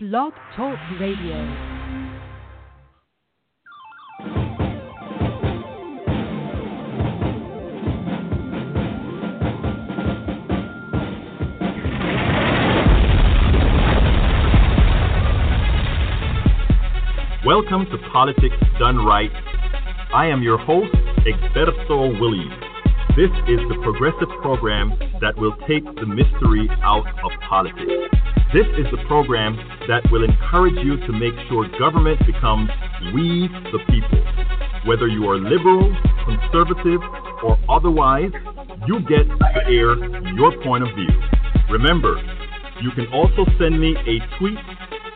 Blog Talk Radio. Welcome to Politics Done Right. I am your host, Egberto Willies. This is the progressive program that will take the mystery out of politics. This is the program that will encourage you to make sure government becomes we the people. Whether you are liberal, conservative, or otherwise, you get to air your point of view. Remember, you can also send me a tweet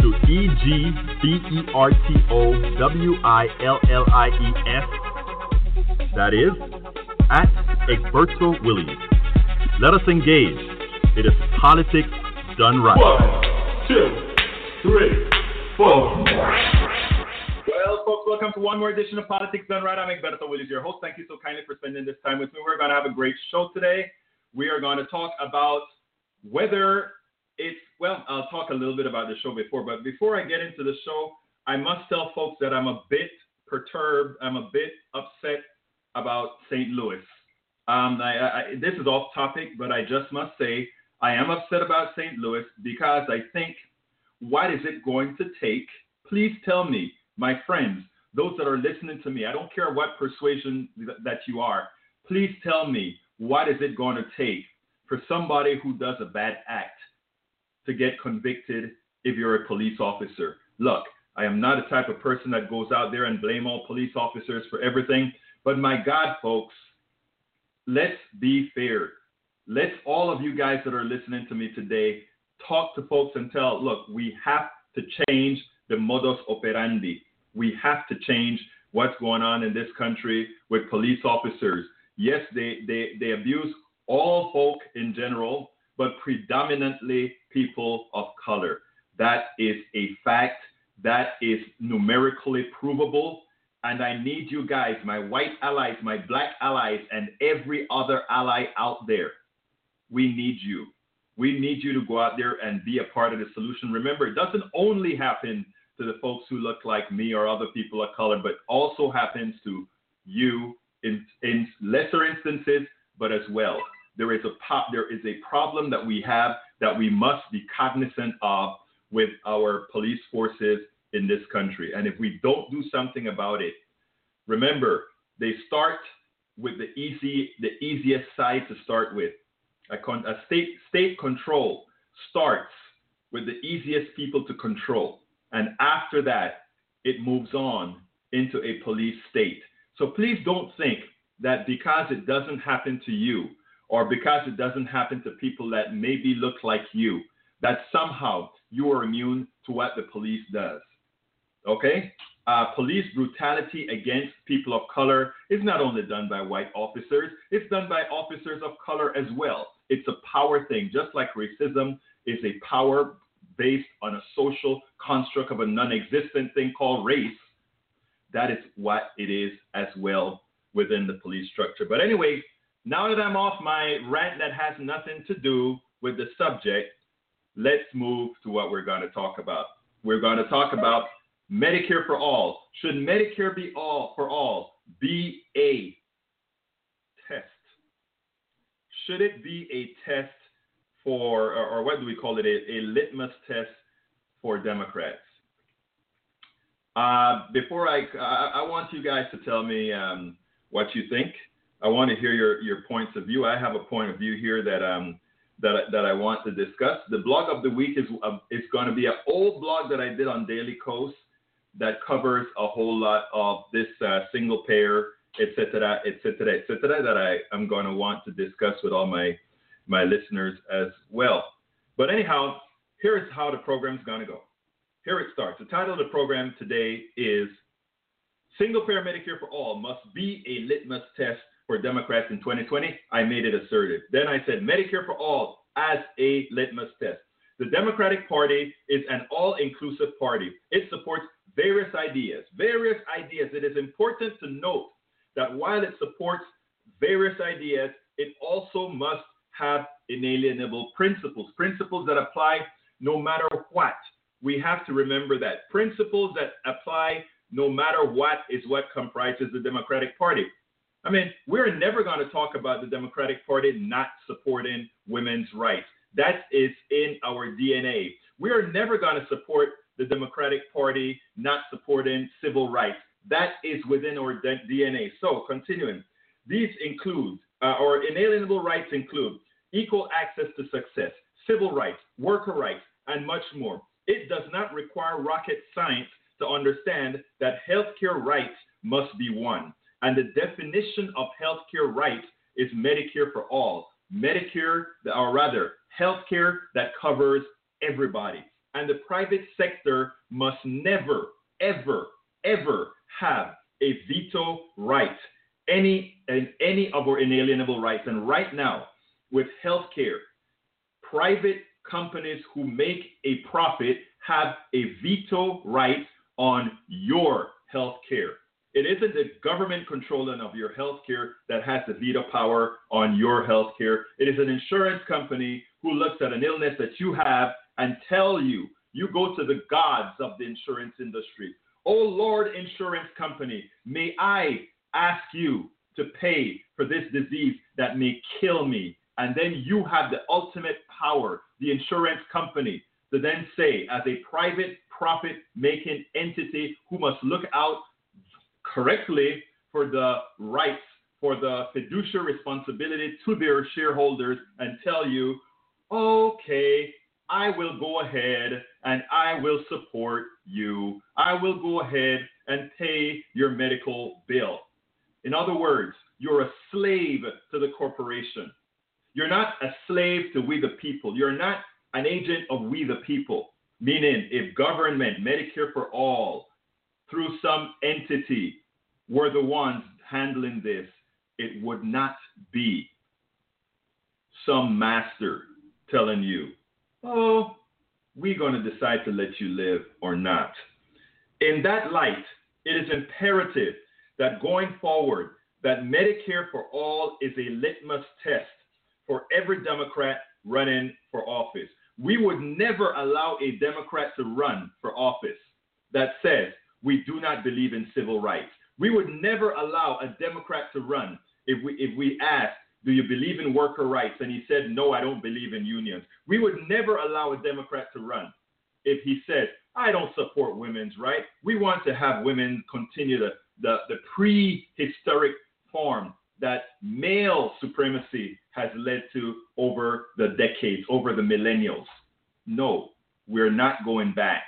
to E G B E R T O W I L L I E S. That is at Egberto Willies. Let us engage. It is politics done right. One, two, three, four. Well, folks, welcome to one more edition of Politics Done Right. I'm Egberto Willies, your host. Thank you so kindly for spending this time with me. We're going to have a great show today. We are going to talk about whether it's, well, I'll talk a little bit about the show before, but before I get into the show, I must tell folks that I'm a bit perturbed, I'm a bit upset about St. Louis. Um, I, I, this is off topic, but I just must say I am upset about St. Louis because I think what is it going to take? Please tell me, my friends, those that are listening to me, I don't care what persuasion that you are, please tell me what is it going to take for somebody who does a bad act to get convicted if you're a police officer. Look, I am not a type of person that goes out there and blame all police officers for everything, but my God, folks, let's be fair. Let's all of you guys that are listening to me today talk to folks and tell, look, we have to change the modus operandi. We have to change what's going on in this country with police officers. Yes, they, they, they abuse all folk in general, but predominantly people of color. That is a fact. That is numerically provable. And I need you guys, my white allies, my black allies, and every other ally out there. We need you. We need you to go out there and be a part of the solution. Remember, it doesn't only happen to the folks who look like me or other people of color, but also happens to you in, in lesser instances, but as well. There is a pop, there is a problem that we have that we must be cognizant of with our police forces in this country. And if we don't do something about it, remember they start with the easy the easiest side to start with. A, con- a state state control starts with the easiest people to control, and after that, it moves on into a police state. So please don't think that because it doesn't happen to you, or because it doesn't happen to people that maybe look like you, that somehow you are immune to what the police does. Okay? Uh, police brutality against people of color is not only done by white officers, it's done by officers of color as well. It's a power thing, just like racism is a power based on a social construct of a non existent thing called race. That is what it is as well within the police structure. But anyway, now that I'm off my rant that has nothing to do with the subject, let's move to what we're going to talk about. We're going to talk about Medicare for all. Should Medicare be all for all be a test? Should it be a test for, or, or what do we call it, a, a litmus test for Democrats? Uh, before I, I, I, want you guys to tell me um, what you think. I want to hear your, your points of view. I have a point of view here that um, that that I want to discuss. The blog of the week is uh, is going to be an old blog that I did on Daily Kos that covers a whole lot of this uh, single payer, etc., etc., etc., that I am going to want to discuss with all my my listeners as well. But anyhow, here is how the program is going to go. Here it starts. The title of the program today is Single Payer Medicare for All Must Be a Litmus Test for Democrats in 2020. I made it assertive. Then I said Medicare for All as a litmus test. The Democratic Party is an all inclusive party. It supports various ideas. Various ideas. It is important to note that while it supports various ideas, it also must have inalienable principles, principles that apply no matter what, we have to remember that principles that apply no matter what is what comprises the Democratic Party. I mean, we're never going to talk about the Democratic Party not supporting women's rights. That is in our DNA. We are never going to support the Democratic Party not supporting civil rights. That is within our DNA. So, continuing, these include, uh, or inalienable rights include equal access to success, civil rights, worker rights, and much more. It does not require rocket science to understand that healthcare rights must be won. And the definition of healthcare rights is Medicare for all. Medicare, or rather, healthcare that covers everybody. And the private sector must never, ever, ever have a veto right any and any of our inalienable rights. And right now, with healthcare, private companies who make a profit have a veto right on your health care. It isn't the government controlling of your health care that has the veto power on your health care. It is an insurance company who looks at an illness that you have and tell you, you go to the gods of the insurance industry. Oh Lord, insurance company, may I ask you to pay for this disease that may kill me. And then you have the ultimate power, the insurance company, to then say, as a private profit making entity who must look out correctly for the rights, for the fiduciary responsibility to their shareholders and tell you, okay, I will go ahead and I will support you. I will go ahead and pay your medical bill. In other words, you're a slave to the corporation. You're not a slave to we the people. You're not an agent of we the people. Meaning, if government, Medicare for all, through some entity, were the ones handling this, it would not be some master telling you, oh, we're going to decide to let you live or not. In that light, it is imperative that going forward, that Medicare for all is a litmus test for every Democrat running for office. We would never allow a Democrat to run for office that says we do not believe in civil rights. We would never allow a Democrat to run if we if we asked, "Do you believe in worker rights?" and he said, "No, I don't believe in unions." We would never allow a Democrat to run if he said, "I don't support women's rights." We want to have women continue the the, the prehistoric form that male supremacy has led to over the decades, over the millennials. No, we're not going back.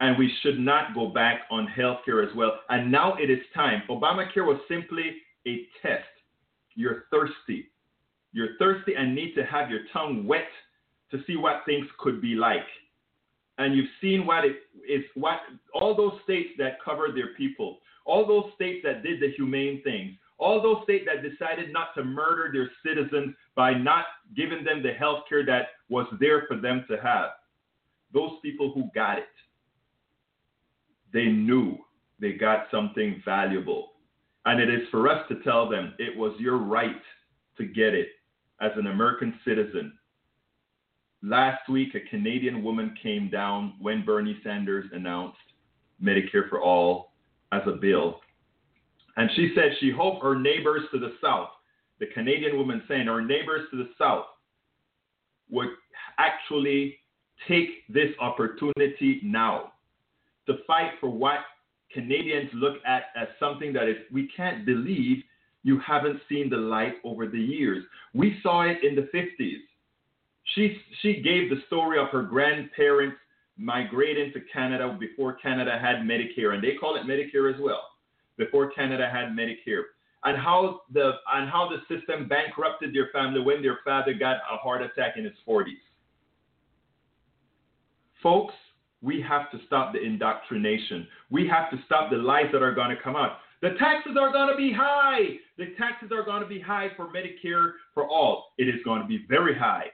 And we should not go back on healthcare as well. And now it is time. Obamacare was simply a test. You're thirsty. You're thirsty and need to have your tongue wet to see what things could be like. And you've seen what it is, what all those states that covered their people, all those states that did the humane things, all those states that decided not to murder their citizens by not giving them the health care that was there for them to have, those people who got it, they knew they got something valuable. And it is for us to tell them it was your right to get it as an American citizen. Last week, a Canadian woman came down when Bernie Sanders announced Medicare for All as a bill and she said she hoped her neighbors to the south, the Canadian woman saying her neighbors to the south, would actually take this opportunity now to fight for what Canadians look at as something that is, we can't believe you haven't seen the light over the years. We saw it in the 50s. She, she gave the story of her grandparents migrating to Canada before Canada had Medicare, and they call it Medicare as well before Canada had Medicare, and how the and how the system bankrupted their family when their father got a heart attack in his 40s. Folks, we have to stop the indoctrination. We have to stop the lies that are going to come out. The taxes are going to be high. The taxes are going to be high for Medicare for all. It is going to be very high.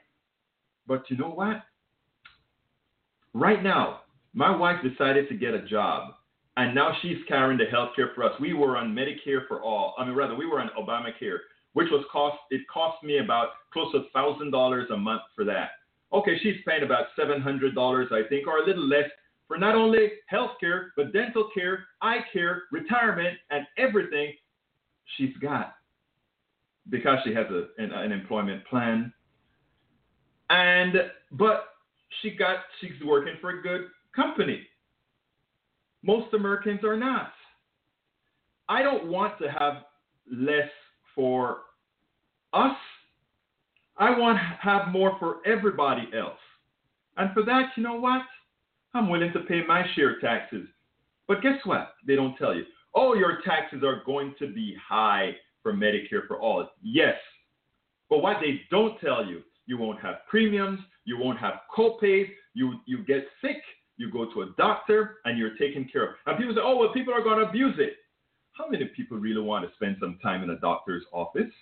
But you know what? Right now, my wife decided to get a job and now she's carrying the health care for us. We were on Medicare for all. I mean, rather, we were on Obamacare, which was cost. It cost me about close to thousand dollars a month for that. Okay, she's paying about $700, I think, or a little less for not only health care, but dental care, eye care, retirement, and everything she's got because she has a, an, an employment plan. And, but she got, she's working for a good company. Most Americans are not. I don't want to have less for us. I want to have more for everybody else. And for that, you know what? I'm willing to pay my share taxes. But guess what? They don't tell you. Oh, your taxes are going to be high for Medicare for all. Yes. But what they don't tell you, you won't have premiums, you won't have copays, you you get sick, you go to a doctor, and you're taken care of. And people say, oh, well, people are going to abuse it. How many people really want to spend some time in a doctor's office?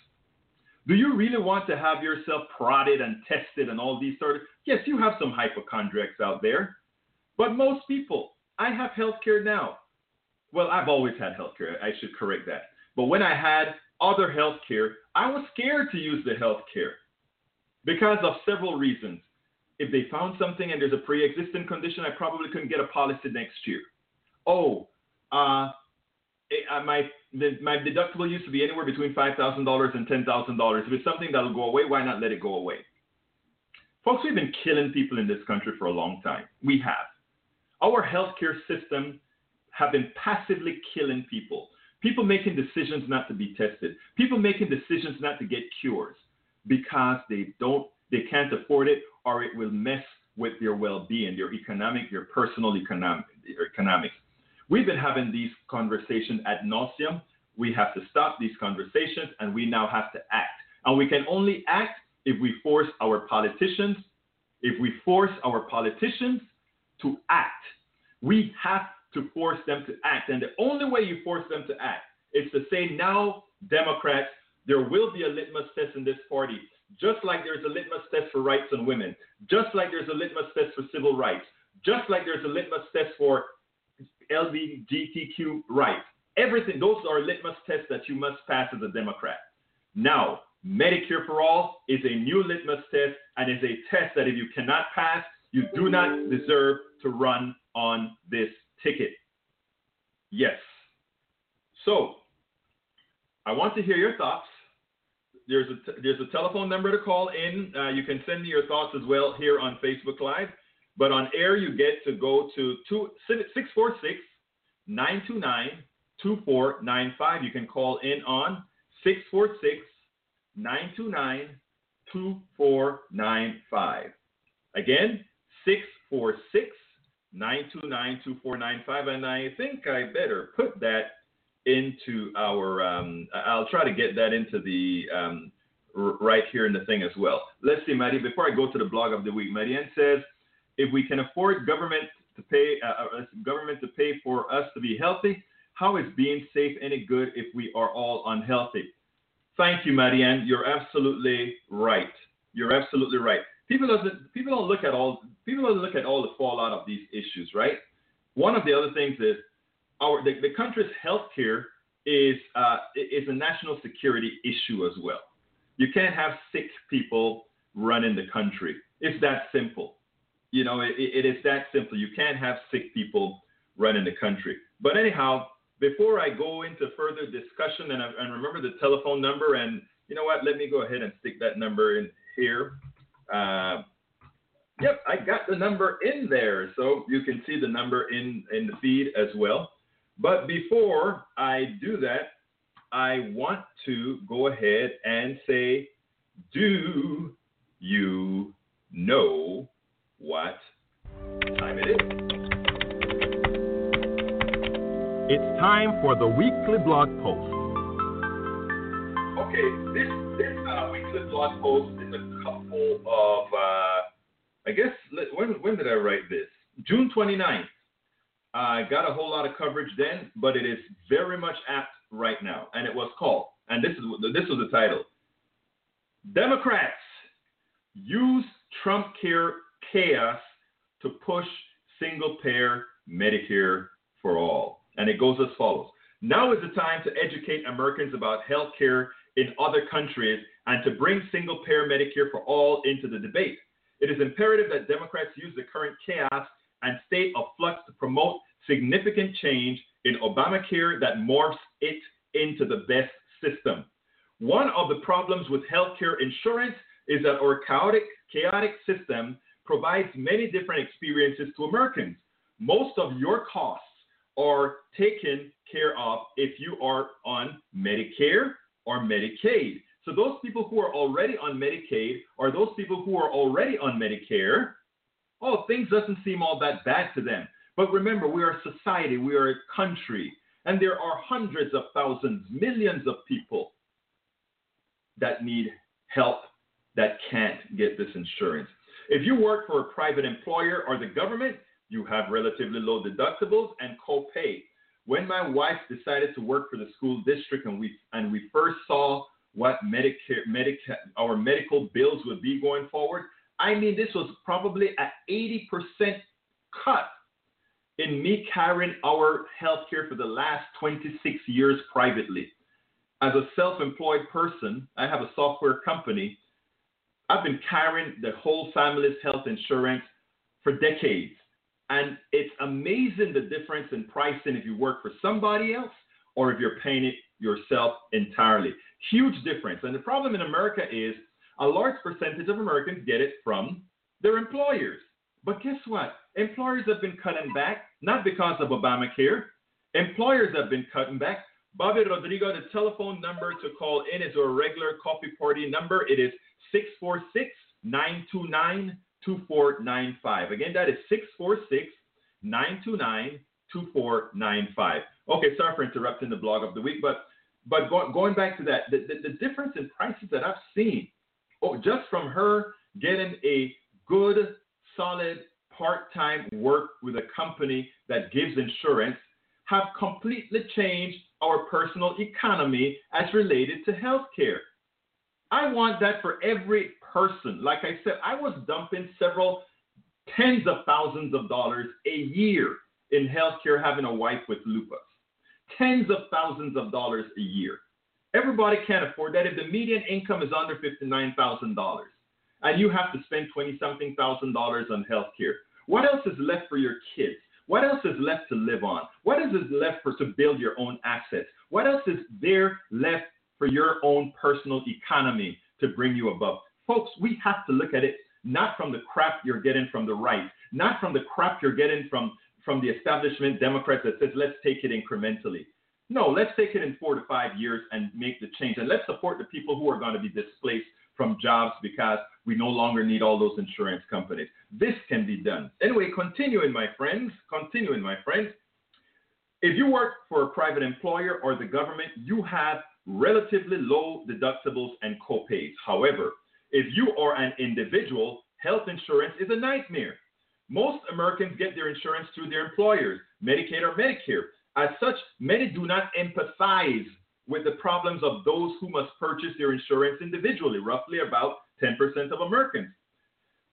Do you really want to have yourself prodded and tested and all these sort of? Yes, you have some hypochondriacs out there, but most people, I have health care now. Well, I've always had health care. I should correct that. But when I had other health care, I was scared to use the health care because of several reasons. If they found something and there's a pre existing condition, I probably couldn't get a policy next year. Oh, uh, uh, my the, my deductible used to be anywhere between five thousand dollars and ten thousand dollars. If it's something that'll go away, why not let it go away? Folks, we've been killing people in this country for a long time. We have. Our healthcare system have been passively killing people. People making decisions not to be tested. People making decisions not to get cures because they don't, they can't afford it, or it will mess with their well-being, their economic, their personal economic, economics. We've been having these conversations ad nauseum. We have to stop these conversations and we now have to act. And we can only act if we force our politicians, if we force our politicians to act. We have to force them to act. And the only way you force them to act is to say, now, Democrats, there will be a litmus test in this party, just like there's a litmus test for rights on women, just like there's a litmus test for civil rights, just like there's a litmus test for LGBTQ rights. Everything, those are litmus tests that you must pass as a Democrat. Now, Medicare for All is a new litmus test and is a test that if you cannot pass, you do not deserve to run on this ticket. Yes. So, I want to hear your thoughts. There's a, there's a telephone number to call in. Uh, you can send me your thoughts as well here on Facebook Live. But on air, you get to go to 646 929 2495. You can call in on 646 929 2495. Again, 646 929 2495. And I think I better put that into our, um, I'll try to get that into the, um, right here in the thing as well. Let's see, Maddie, before I go to the blog of the week, Marianne says, if we can afford government to pay uh, uh, government to pay for us to be healthy, how is being safe any good if we are all unhealthy? Thank you, Marianne. You're absolutely right. You're absolutely right. People doesn't people don't look at all people don't look at all the fallout of these issues, right? One of the other things is our the, the country's health care is uh, is a national security issue as well. You can't have sick people running the country. It's that simple. You know, it, it is that simple. You can't have sick people running the country. But anyhow, before I go into further discussion, and, and remember the telephone number, and you know what? Let me go ahead and stick that number in here. Uh, yep, I got the number in there, so you can see the number in in the feed as well. But before I do that, I want to go ahead and say, do you know what time it is. It's time for the weekly blog post. Okay, this this uh, weekly blog post is a couple of, uh, I guess, when, when did I write this? June 29th. I got a whole lot of coverage then, but it is very much apt right now. And it was called, and this is this was the title Democrats use Trump Care chaos to push single payer Medicare for all. And it goes as follows Now is the time to educate Americans about health care in other countries and to bring single payer Medicare for all into the debate. It is imperative that Democrats use the current chaos and state of flux to promote significant change in Obamacare that morphs it into the best system. One of the problems with healthcare insurance is that our chaotic, chaotic system provides many different experiences to Americans. Most of your costs are taken care of if you are on Medicare or Medicaid. So those people who are already on Medicaid or those people who are already on Medicare, oh, things doesn't seem all that bad to them. But remember, we are a society, we are a country, and there are hundreds of thousands, millions of people that need help that can't get this insurance. If you work for a private employer or the government, you have relatively low deductibles and copay. When my wife decided to work for the school district and we and we first saw what Medicare, Medica, our medical bills would be going forward, I mean this was probably an 80% cut in me carrying our health care for the last 26 years privately. As a self employed person, I have a software company. I've been carrying the whole family's health insurance for decades. And it's amazing the difference in pricing if you work for somebody else or if you're paying it yourself entirely. Huge difference. And the problem in America is a large percentage of Americans get it from their employers. But guess what? Employers have been cutting back, not because of Obamacare. Employers have been cutting back. Bobby Rodrigo, the telephone number to call in is our regular coffee party number. It is 646 929 2495. Again, that is 646 929 2495. Okay, sorry for interrupting the blog of the week, but but go, going back to that, the, the, the, difference in prices that I've seen, oh, just from her getting a good, solid part-time work with a company that gives insurance, have completely changed our personal economy as related to healthcare. I want that for every person. Like I said, I was dumping several tens of thousands of dollars a year in healthcare having a wife with lupus. Tens of thousands of dollars a year. Everybody can't afford that. If the median income is under $59,000 and you have to spend 20 something thousand dollars on healthcare, what else is left for your kids? What else is left to live on? What else is left for to build your own assets? What else is there left for your own personal economy to bring you above? Folks, we have to look at it not from the crap you're getting from the right, not from the crap you're getting from, from the establishment Democrats that says, let's take it incrementally. No, let's take it in four to five years and make the change. And let's support the people who are going to be displaced from jobs because we no longer need all those insurance companies. This can be done. Anyway, continuing, my friends, continuing, my friends. If you work for a private employer or the government, you have relatively low deductibles and copays. However, if you are an individual, health insurance is a nightmare. Most Americans get their insurance through their employers, Medicaid or Medicare. As such, many do not empathize with the problems of those who must purchase their insurance individually, roughly about 10% of Americans,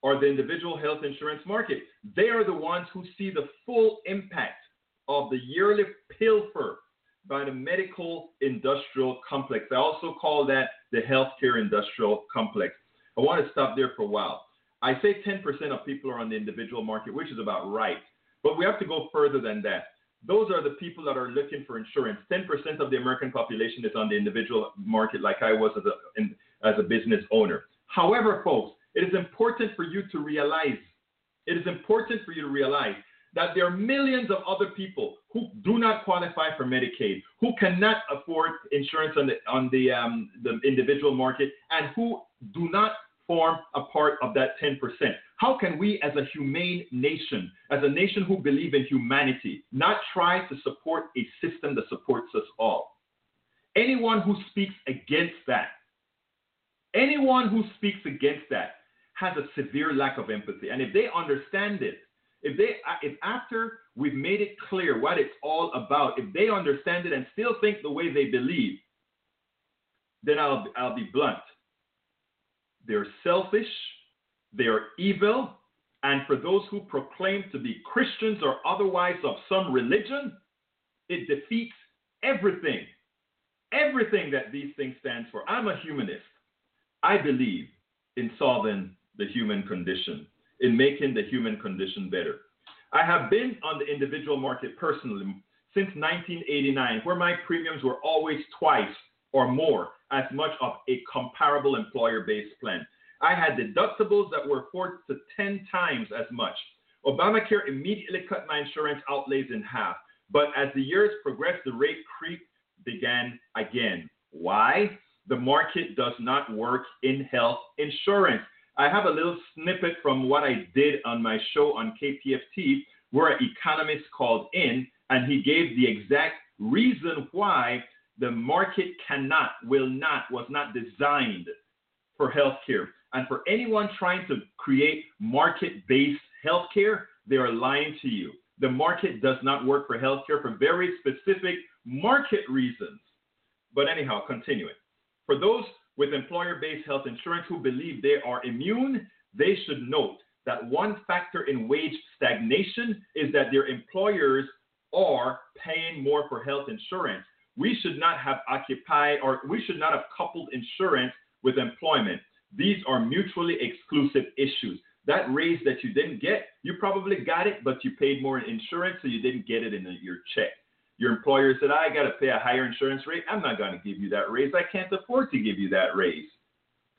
are the individual health insurance market. They are the ones who see the full impact of the yearly pilfer by the medical industrial complex. I also call that the healthcare industrial complex. I want to stop there for a while. I say 10% of people are on the individual market, which is about right. But we have to go further than that. Those are the people that are looking for insurance. 10% of the American population is on the individual market, like I was as a, in, as a business owner. However, folks, it is important for you to realize, it is important for you to realize that there are millions of other people who do not qualify for Medicaid, who cannot afford insurance on the on the um, the individual market, and who do not form a part of that 10%. How can we, as a humane nation, as a nation who believe in humanity, not try to support a system that supports us all? Anyone who speaks against that, anyone who speaks against that has a severe lack of empathy. And if they understand it, if they if after we've made it clear what it's all about, if they understand it and still think the way they believe, then I'll I'll be blunt. They're selfish, they're evil, and for those who proclaim to be Christians or otherwise of some religion, it defeats everything, everything that these things stand for. I'm a humanist. I believe in solving the human condition, in making the human condition better. I have been on the individual market personally since 1989, where my premiums were always twice or more as much of a comparable employer based plan. I had deductibles that were four to 10 times as much. Obamacare immediately cut my insurance outlays in half, but as the years progressed, the rate creep began again. Why? The market does not work in health insurance. I have a little snippet from what I did on my show on KPFT, where an economist called in and he gave the exact reason why the market cannot, will not, was not designed for healthcare. And for anyone trying to create market based healthcare, they are lying to you. The market does not work for healthcare for very specific market reasons. But anyhow, continuing. For those with employer based health insurance who believe they are immune, they should note that one factor in wage stagnation is that their employers are paying more for health insurance. We should not have occupied or we should not have coupled insurance with employment. These are mutually exclusive issues. That raise that you didn't get, you probably got it, but you paid more in insurance, so you didn't get it in your check. Your employer said, I got to pay a higher insurance rate. I'm not going to give you that raise. I can't afford to give you that raise.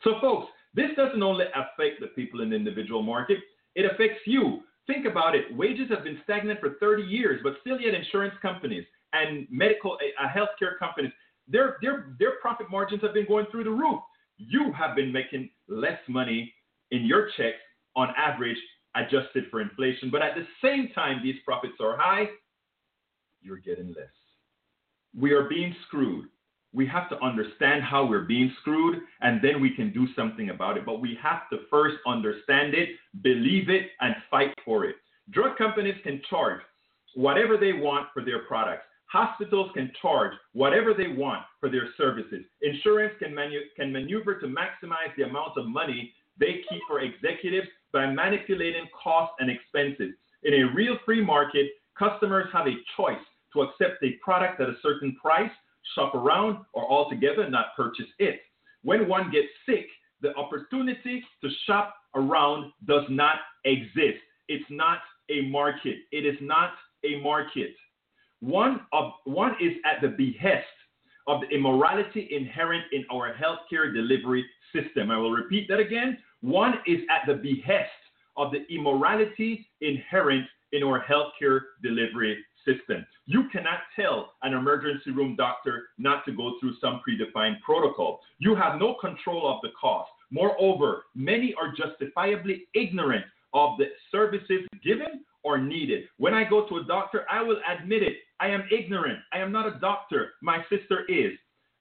So, folks, this doesn't only affect the people in the individual market, it affects you. Think about it. Wages have been stagnant for 30 years, but still yet insurance companies and medical uh, healthcare companies, their, their, their profit margins have been going through the roof. You have been making less money in your checks on average adjusted for inflation. But at the same time, these profits are high, you're getting less. We are being screwed. We have to understand how we're being screwed, and then we can do something about it. But we have to first understand it, believe it, and fight for it. Drug companies can charge whatever they want for their products. Hospitals can charge whatever they want for their services. Insurance can, manu- can maneuver to maximize the amount of money they keep for executives by manipulating costs and expenses. In a real free market, customers have a choice to accept a product at a certain price, shop around, or altogether not purchase it. When one gets sick, the opportunity to shop around does not exist. It's not a market. It is not a market. One of one is at the behest of the immorality inherent in our healthcare delivery system. I will repeat that again. One is at the behest of the immorality inherent in our healthcare delivery system. You cannot tell an emergency room doctor not to go through some predefined protocol. You have no control of the cost. Moreover, many are justifiably ignorant of the services given or needed. When I go to a doctor, I will admit it. I am ignorant. I am not a doctor. My sister is.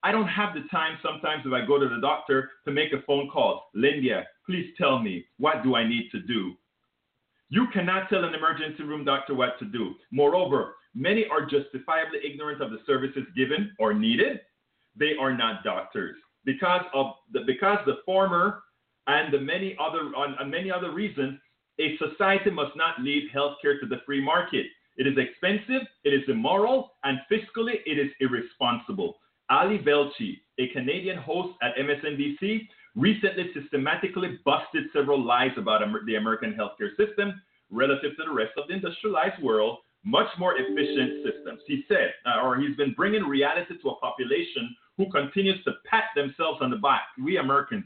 I don't have the time sometimes if I go to the doctor to make a phone call. Linda, please tell me, what do I need to do? You cannot tell an emergency room doctor what to do. Moreover, many are justifiably ignorant of the services given or needed. They are not doctors because of the because the former and the many other on, many other reasons a society must not leave healthcare to the free market. It is expensive, it is immoral, and fiscally it is irresponsible. Ali Velshi, a Canadian host at MSNBC, recently systematically busted several lies about the American healthcare system relative to the rest of the industrialized world, much more efficient systems. He said, uh, or he's been bringing reality to a population who continues to pat themselves on the back. We Americans,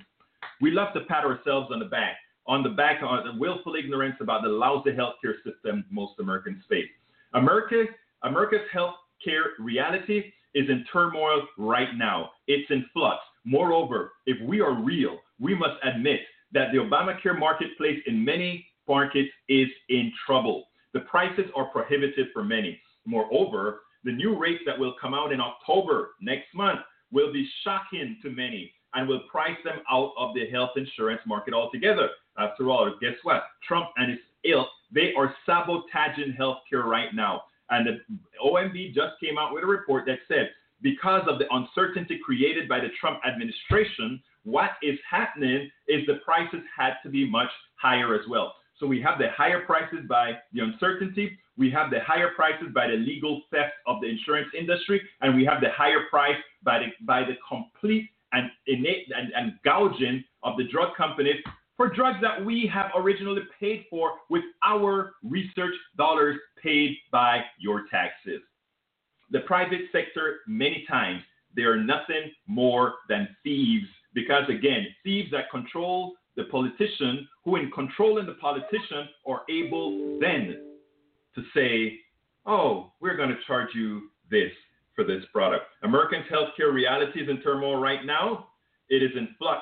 we love to pat ourselves on the back on the back of the willful ignorance about the lousy healthcare system most Americans face. America, America's healthcare reality is in turmoil right now. It's in flux. Moreover, if we are real, we must admit that the Obamacare marketplace in many markets is in trouble. The prices are prohibitive for many. Moreover, the new rates that will come out in October next month will be shocking to many and will price them out of the health insurance market altogether. After all, guess what? Trump and his ilk, they are sabotaging healthcare right now. And the OMB just came out with a report that said because of the uncertainty created by the Trump administration, what is happening is the prices had to be much higher as well. So we have the higher prices by the uncertainty, we have the higher prices by the legal theft of the insurance industry, and we have the higher price by the by the complete and innate and, and gouging of the drug companies for drugs that we have originally paid for with our research dollars paid by your taxes. The private sector, many times, they are nothing more than thieves because, again, thieves that control the politician, who, in controlling the politician, are able then to say, oh, we're going to charge you this for this product. Americans' healthcare reality is in turmoil right now. It is in flux.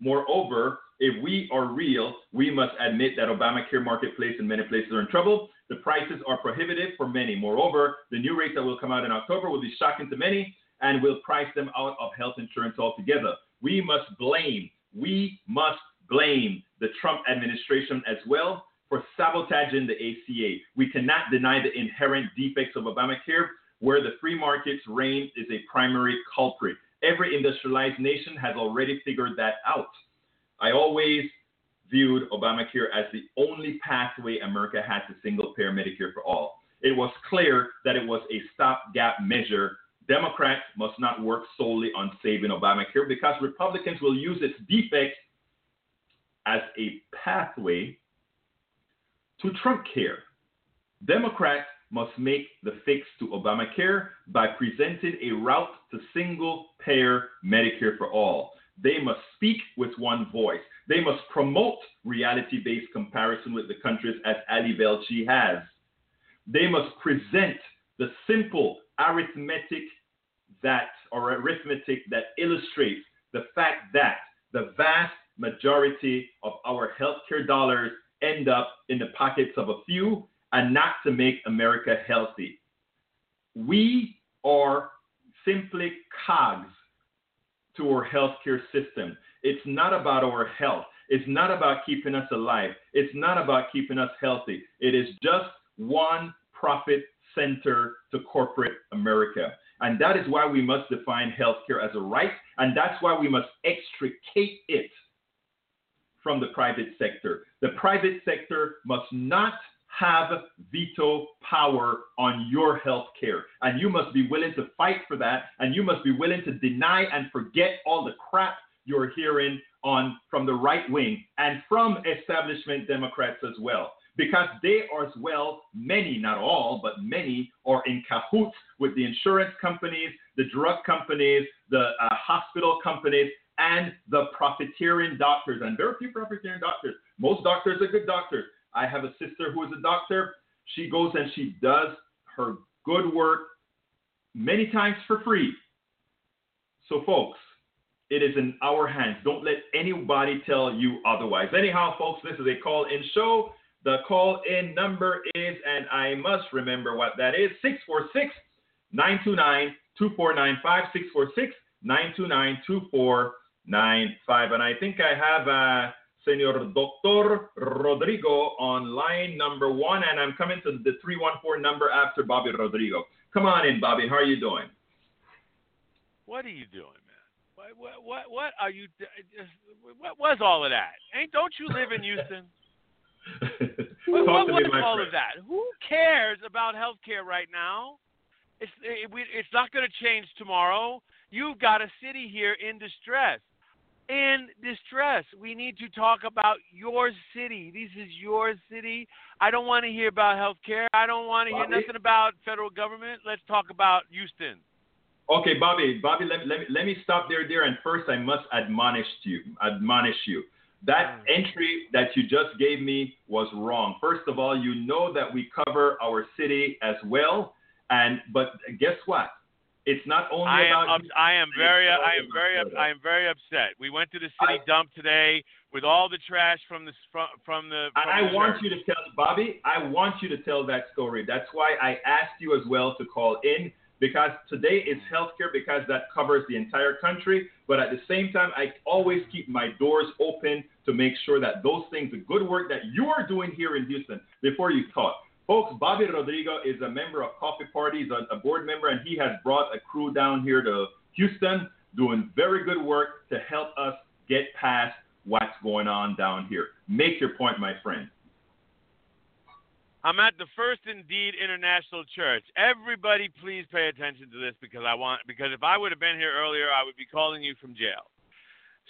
Moreover, if we are real, we must admit that Obamacare marketplace in many places are in trouble. The prices are prohibitive for many. Moreover, the new rates that will come out in October will be shocking to many and will price them out of health insurance altogether. We must blame, we must blame the Trump administration as well for sabotaging the ACA. We cannot deny the inherent defects of Obamacare, where the free market's reign is a primary culprit. Every industrialized nation has already figured that out. I always viewed Obamacare as the only pathway America had to single payer Medicare for all. It was clear that it was a stopgap measure. Democrats must not work solely on saving Obamacare because Republicans will use its defects as a pathway to Trump care. Democrats must make the fix to Obamacare by presenting a route to single payer Medicare for all. They must speak with one voice. They must promote reality based comparison with the countries as Ali Velshi has. They must present the simple arithmetic that or arithmetic that illustrates the fact that the vast majority of our healthcare dollars end up in the pockets of a few and not to make America healthy. We are simply cogs to our healthcare system. It's not about our health. It's not about keeping us alive. It's not about keeping us healthy. It is just one profit center to corporate America. And that is why we must define healthcare as a right, and that's why we must extricate it from the private sector. The private sector must not have veto power on your health care. And you must be willing to fight for that. And you must be willing to deny and forget all the crap you're hearing on from the right wing and from establishment Democrats as well. Because they are as well, many, not all, but many are in cahoots with the insurance companies, the drug companies, the uh, hospital companies, and the profiteering doctors. And very few profiteering doctors. Most doctors are good doctors. I have a sister who is a doctor. She goes and she does her good work many times for free. So, folks, it is in our hands. Don't let anybody tell you otherwise. Anyhow, folks, this is a call in show. The call in number is, and I must remember what that is 646 929 2495. 646 929 2495. And I think I have. Uh, Senor Dr. Rodrigo on line number one, and I'm coming to the 314 number after Bobby Rodrigo. Come on in, Bobby. How are you doing? What are you doing, man? What what what, what are you? What was all of that? Ain't don't you live in Houston? what, what was all friend. of that? Who cares about healthcare right now? It's it, it's not going to change tomorrow. You've got a city here in distress in distress. We need to talk about your city. This is your city. I don't want to hear about health care. I don't want to Bobby. hear nothing about federal government. Let's talk about Houston. Okay, Bobby, Bobby, let, let, me, let me stop there, there. And first, I must admonish you. Admonish you. That mm. entry that you just gave me was wrong. First of all, you know that we cover our city as well. And but guess what? It's not only I am, about. I am very. I am very. I am very upset. We went to the city I, dump today with all the trash from the from, from the. From I the want you to tell Bobby. I want you to tell that story. That's why I asked you as well to call in because today is healthcare because that covers the entire country. But at the same time, I always keep my doors open to make sure that those things, the good work that you are doing here in Houston, before you talk, Folks, Bobby Rodrigo is a member of Coffee Party. He's a, a board member, and he has brought a crew down here to Houston doing very good work to help us get past what's going on down here. Make your point, my friend. I'm at the First Indeed International Church. Everybody, please pay attention to this because I want because if I would have been here earlier, I would be calling you from jail.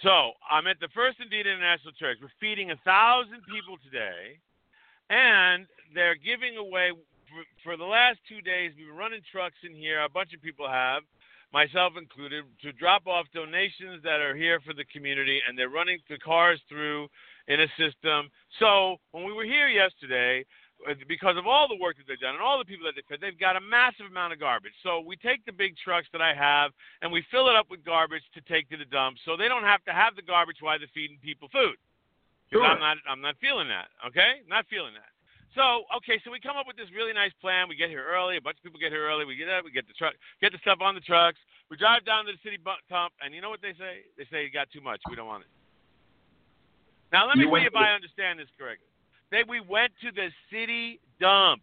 So I'm at the First Indeed International Church. We're feeding a thousand people today, and they're giving away for, the last two days. We've been running trucks in here. A bunch of people have, myself included, to drop off donations that are here for the community, and they're running the cars through in a system. So when we were here yesterday, uh, because of all the work that they've done and all the people that they fed, they've got a massive amount of garbage. So we take the big trucks that I have and we fill it up with garbage to take to the dump, so they don't have to have the garbage while they're feeding people food. Because. I'm not, I'm not feeling that. Okay, not feeling that. So okay, so we come up with this really nice plan. We get here early. A bunch of people get here early. We get up. We get the truck, get the stuff on the trucks. We drive down to the city dump, and you know what they say? They say you got too much. We don't want it. Now let me You see if to- I understand this correctly. They we went to the city dump.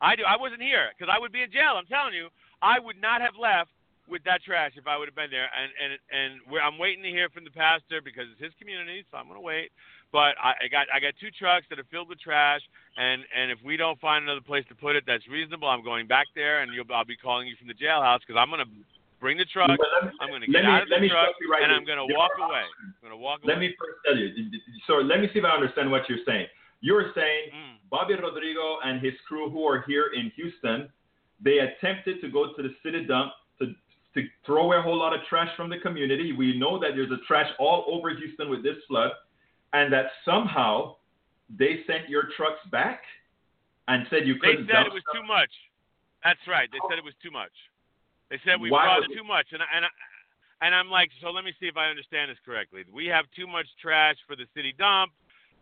I do. I wasn't here because I would be in jail. I'm telling you, I would not have left with that trash if I would have been there. And and and we're, I'm waiting to hear from the pastor because it's his community, so I'm gonna wait. But I, I got I got two trucks that are filled with trash, and and if we don't find another place to put it that's reasonable, I'm going back there, and you'll I'll be calling you from the jailhouse because I'm gonna bring the truck. Me- I'm gonna get me- out of the truck, right and there. I'm gonna There walk away. I'm gonna walk Let away. me first tell you. So let me see if I understand what you're saying. You're saying Mm. Bobby Rodrigo and his crew who are here in Houston, they attempted to go to the city dump to to throw away a whole lot of trash from the community. We know that there's a trash all over Houston with this flood, and that somehow they sent your trucks back and said you couldn't They said it was stuff. too much. That's right. They said it was too much. They said we Why brought it- too much, and I, and I, and I'm like, so let me see if I understand this correctly. We have too much trash for the city dump.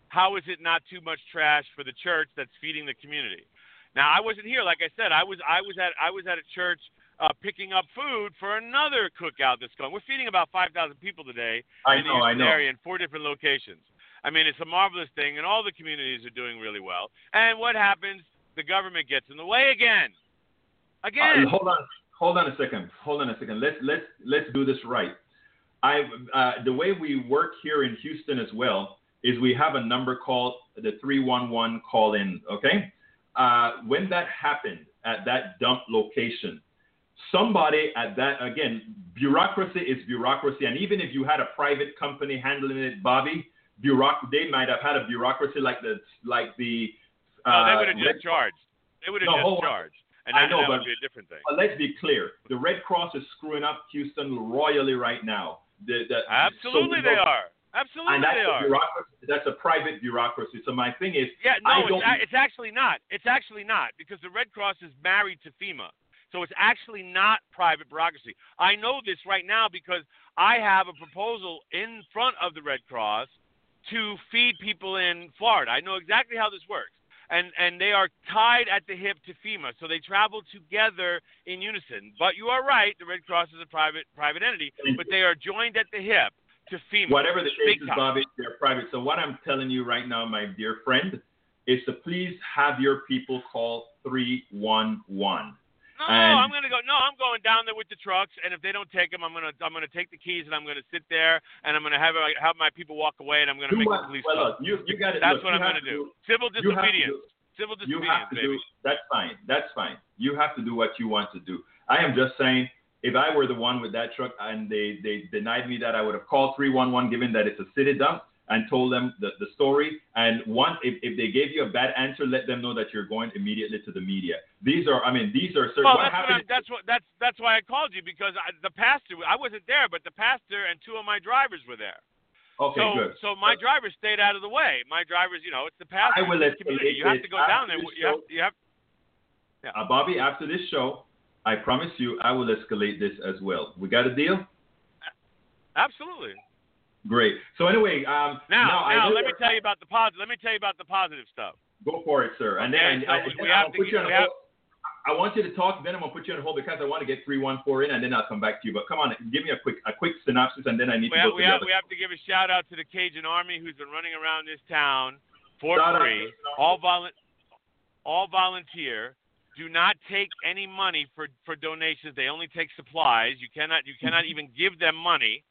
How is it not too much trash for the church that's feeding the community? Now I wasn't here, like I said. I was I was at I was at a church uh, picking up food for another cookout that's going. We're feeding about 5,000 people today I in the know, I Houston know. area in four different locations. I mean, it's a marvelous thing, and all the communities are doing really well. And what happens? The government gets in the way again. Again. Uh, hold on, hold on a second. Hold on a second. Let's let's let's do this right. I uh, the way we work here in Houston as well is we have a number called the 311 call in. Okay, uh, when that happened at that dump location, somebody at that again, bureaucracy is bureaucracy, and even if you had a private company handling it, Bobby, bureauc- they might have had a bureaucracy like the like the. no, they uh, would have just Red- charged. They would have No, just hold on. charged. And I that, know, that but- would be a different thing. But let's be clear. The Red Cross is screwing up Houston royally right now. The, the, Absolutely, so they are. Absolutely, And that's they a are. bureaucracy. That's a private bureaucracy. So my thing is, Yeah, no, it's, a- it's actually not. It's actually not because the Red Cross is married to FEMA. So it's actually not private bureaucracy. I know this right now because I have a proposal in front of the Red Cross to feed people in Florida. I know exactly how this works. And and they are tied at the hip to FEMA, so they travel together in unison. But you are right, the Red Cross is a private private entity, but they are joined at the hip to FEMA. whatever the case is. Bobby, they're private. So what I'm telling you right now, my dear friend, is to please have your people call 311. No, And- I'm gonna go. No, I'm going down there with the trucks, and if they don't take them, I'm gonna I'm gonna take the keys and I'm gonna sit there and I'm gonna have have my people walk away and I'm gonna make what- the police well, look, you, you got That's look, what I'm gonna to do. Civil you have to disobedience. Civil you disobedience, have to baby. do that's fine that's fine you have to do what you want to do i am just saying if i were the one with that truck and they they denied me that i would have called 311 given that it's a city dump and told them the, the story and once if, if they gave you a bad answer let them know that you're going immediately to the media these are i mean these are certain Well, what that's what happened I'm, that's what that's that's why I called you because I, the pastor I wasn't there, but the pastor and two of my drivers were there. okay so good so my drivers stayed out of the way. My drivers, you know, it's the pastor. I will it's the community. escalate You have to go down there. You have you have uh, bobby after this show i promise you i will escalate this as well we got a deal absolutely. Great so anyway um Now, I now let me tell you about the positive. Let me tell you about the positive stuff. Go for it, sir. And then I, I, so then we I'll put get- you on have- I want you to talk. Then I'm gonna put you on hold because I want to get three one four in, and then I'll come back to you. But come on, give me a quick a quick synopsis, and then I need We to have, go we to the have we have to give a shout out to the Cajun Army who's been running around this town for Shout free, all volu- all volunteer. Do not take any money for for donations. They only take supplies. You cannot you cannot even give them money.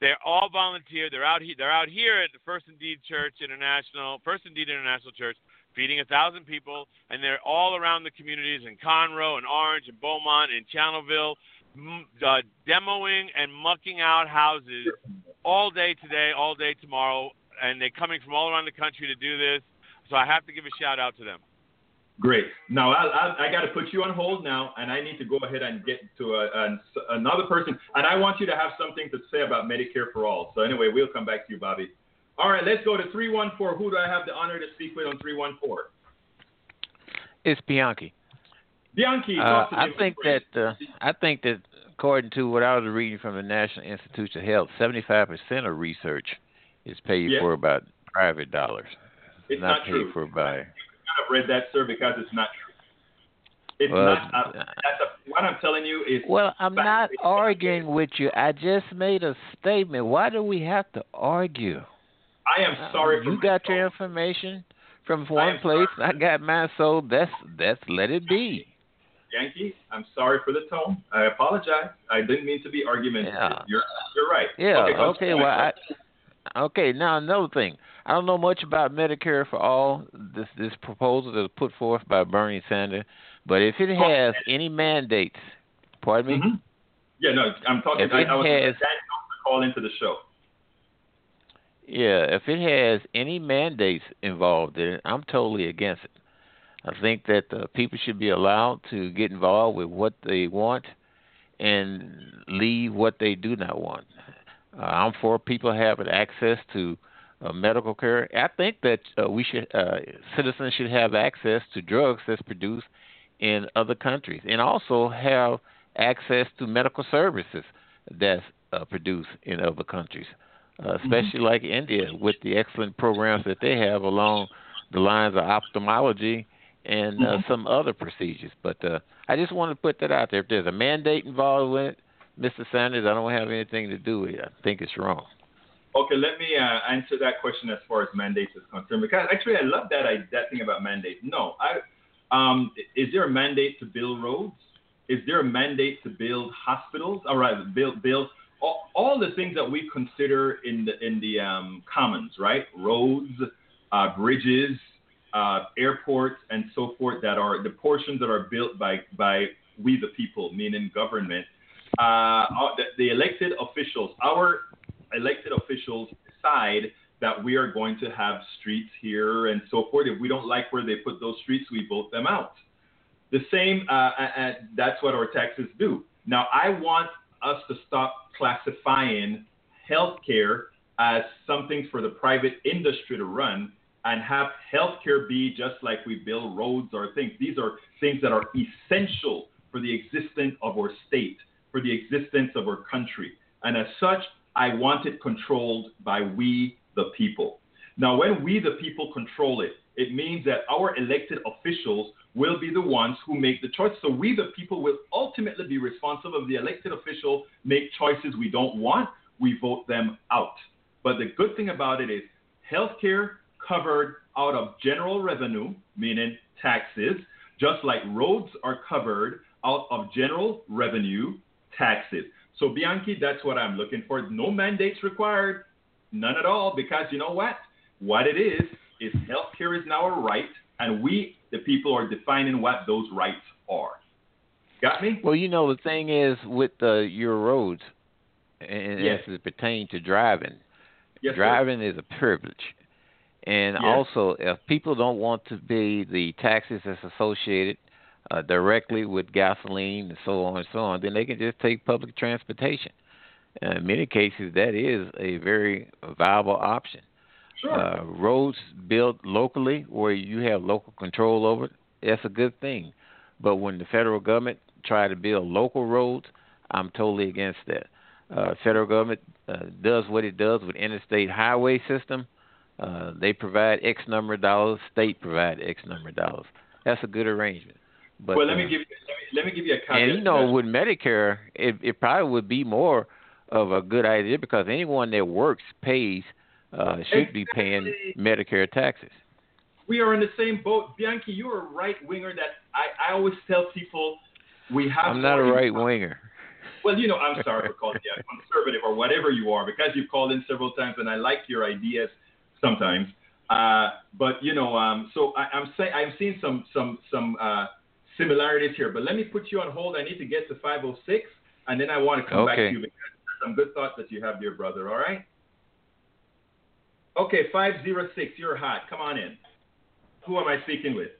They're all volunteer. They're out here. They're out here at the First Indeed Church International, First Indeed International Church, feeding a thousand people, and they're all around the communities in Conroe and Orange and Beaumont and Channelview, uh, demoing and mucking out houses all day today, all day tomorrow, and they're coming from all around the country to do this. So I have to give a shout out to them. Great. Now I, I, I got to put you on hold now, and I need to go ahead and get to a, a, another person, and I want you to have something to say about Medicare for all. So anyway, we'll come back to you, Bobby. All right, let's go to three one four. Who do I have the honor to speak with on three one four? It's Bianchi. Bianchi. Uh, I think that uh, I think that according to what I was reading from the National Institutes of Health, seventy five percent of research is paid yes. for by private dollars. It's not, not paid true. for by I've read that, sir, because it's not true. It's well, not. Uh, that's a, what I'm telling you is. Well, I'm not arguing with you. I just made a statement. Why do we have to argue? I am sorry. you got your information from one place. I got mine. So that's that's let it be. Yankee, I'm sorry for the tone. I apologize. I didn't mean to be argumentative. Yeah. You're you're right. Yeah. Okay. okay well, I, okay. Now another thing. I don't know much about Medicare for all. This this proposal that was put forth by Bernie Sanders, but if it has any mandates, pardon me. Mm-hmm. Yeah, no, I'm talking. If I, it I was has, call into the show. Yeah, if it has any mandates involved in it, I'm totally against it. I think that uh, people should be allowed to get involved with what they want and leave what they do not want. Uh, I'm for people having access to uh, medical care. I think that uh, we should uh, citizens should have access to drugs that's produced in other countries, and also have access to medical services that's uh, produced in other countries, uh, especially mm-hmm. like India with the excellent programs that they have along the lines of ophthalmology and uh, mm-hmm. some other procedures. But uh, I just want to put that out there. If there's a mandate involved with it, Mr. Sanders, I don't have anything to do with it. I think it's wrong. Okay, let me uh, answer that question as far as mandates is concerned. Because actually, I love that I, that thing about mandates. No, I, um, is there a mandate to build roads? Is there a mandate to build hospitals? All right, build build all, all the things that we consider in the in the um, commons, right? Roads, uh, bridges, uh, airports, and so forth. That are the portions that are built by by we the people, meaning government. Uh, the, the elected officials, our elected officials decide that we are going to have streets here and so forth. If we don't like where they put those streets, we vote them out. The same, uh, uh, that's what our taxes do. Now, I want us to stop classifying healthcare as something for the private industry to run and have healthcare be just like we build roads or things. These are things that are essential for the existence of our state, for the existence of our country. And as such, I want it controlled by we, the people. Now, when we, the people, control it, it means that our elected officials will be the ones who make the choice. So we, the people, will ultimately be responsible if the elected official make choices we don't want. We vote them out. But the good thing about it is healthcare covered out of general revenue, meaning taxes, just like roads are covered out of general revenue, taxes. So Bianchi, that's what I'm looking for. No mandates required, none at all, because you know what? What it is is healthcare is now a right, and we, the people, are defining what those rights are. Got me? Well, you know the thing is with uh, your roads, and yes. as it pertains to driving, yes, driving sir. is a privilege. And yes. also, if people don't want to pay the taxes that's associated uh, directly with gasoline and so on and so on, then they can just take public transportation. Uh, in many cases, that is a very viable option. Sure. Uh, roads built locally where you have local control over it, that's a good thing. But when the federal government try to build local roads, I'm totally against that. Uh, federal government uh, does what it does with interstate highway system. Uh, they provide X number of dollars. State provide X number of dollars. That's a good arrangement. But, well, let me uh, give you, let me, let me give you a caveat. And you know, with Medicare, it, it probably would be more of a good idea because anyone that works pays uh, should exactly. be paying Medicare taxes. We are in the same boat, Bianchi. You're a right winger that I, I always tell people we have. I'm not a right winger. Well, you know, I'm sorry for calling you a conservative or whatever you are because you've called in several times and I like your ideas sometimes. Uh, but you know, um, so I, I'm saying I'm seeing some some some uh, similarities here. But let me put you on hold. I need to get to 506, and then I want to come okay. back to you because some good thoughts that you have, dear brother. All right. Okay, 506, you're hot. Come on in. Who am I speaking with?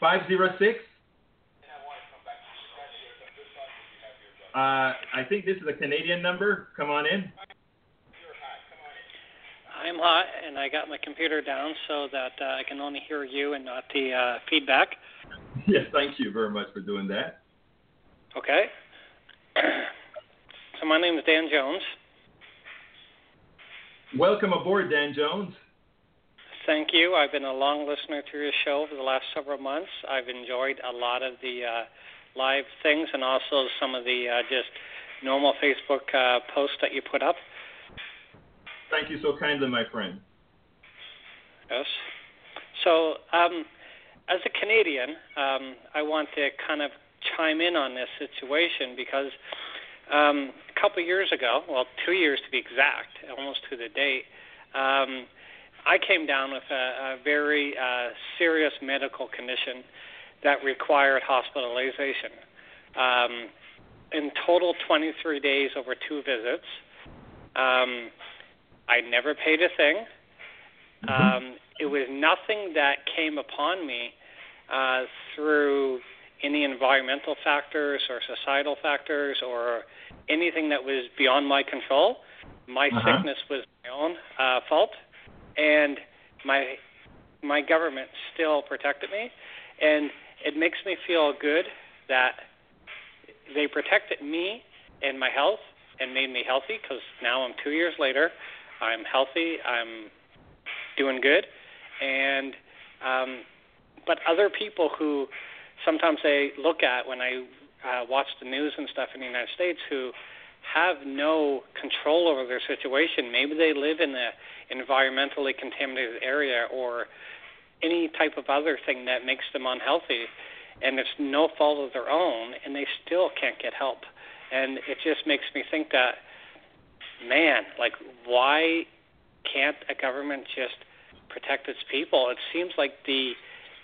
506? Uh, I think this is a Canadian number. Come on in. I'm hot, and I got my computer down so that uh, I can only hear you and not the uh, feedback. Yes, thank you very much for doing that. Okay. so my name is Dan Jones. Welcome aboard, Dan Jones. Thank you. I've been a long listener to your show for the last several months. I've enjoyed a lot of the uh, live things and also some of the uh, just normal Facebook uh, posts that you put up. Thank you so kindly, my friend. Yes. So, um, as a Canadian, um, I want to kind of chime in on this situation because um, a couple years ago, well, two years to be exact, almost to the date, um, I came down with a, a very uh, serious medical condition that required hospitalization. Um, in total, 23 days over two visits. Um, I never paid a thing. Mm-hmm. Um, it was nothing that came upon me uh, through any environmental factors or societal factors or anything that was beyond my control. My uh-huh. sickness was my own uh, fault, and my my government still protected me, and it makes me feel good that they protected me and my health and made me healthy because now I'm two years later. I'm healthy. I'm doing good, and um, but other people who sometimes they look at when I uh, watch the news and stuff in the United States who have no control over their situation. Maybe they live in an environmentally contaminated area or any type of other thing that makes them unhealthy, and it's no fault of their own, and they still can't get help. And it just makes me think that, man, like, why can't a government just protect its people? It seems like the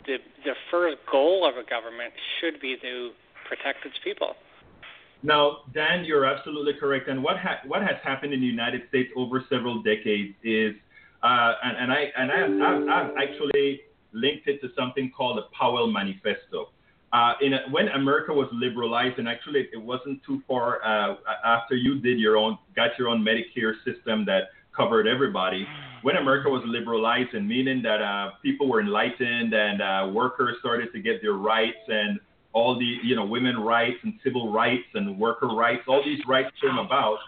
the the first goal of a government should be to protect its people. Now, Dan, you're absolutely correct. And what ha- what has happened in the United States over several decades is, uh, and, and I and I I've, I've actually linked it to something called the Powell Manifesto. Uh, in a, when America was liberalized, and actually it wasn't too far uh, after you did your own, got your own Medicare system that covered everybody. When America was liberalized, and meaning that uh, people were enlightened and uh, workers started to get their rights and all the you know women rights and civil rights and worker rights, all these rights came about.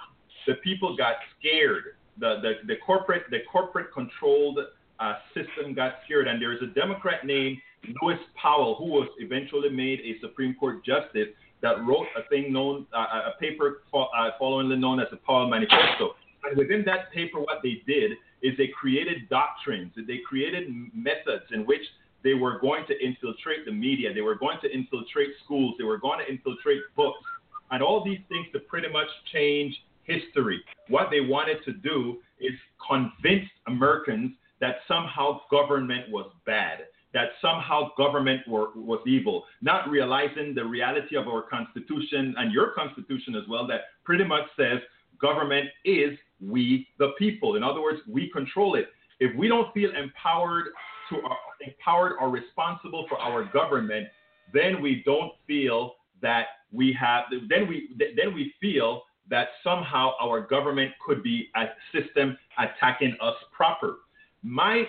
The people got scared. The the, the corporate the corporate controlled uh, system got scared, and there is a Democrat named Lewis Powell who was eventually made a Supreme Court justice that wrote a thing known uh, a paper fo- uh, followingly known as the Powell Manifesto. And within that paper, what they did is they created doctrines, they created methods in which they were going to infiltrate the media, they were going to infiltrate schools, they were going to infiltrate books, and all these things to pretty much change history. What they wanted to do is convince Americans that somehow government was bad, that somehow government were, was evil, not realizing the reality of our Constitution and your Constitution as well, that pretty much says government is we the people. In other words, we control it. If we don't feel empowered to empowered or responsible for our government, then we don't feel that we have then we then we feel that somehow our government could be a system attacking us proper. My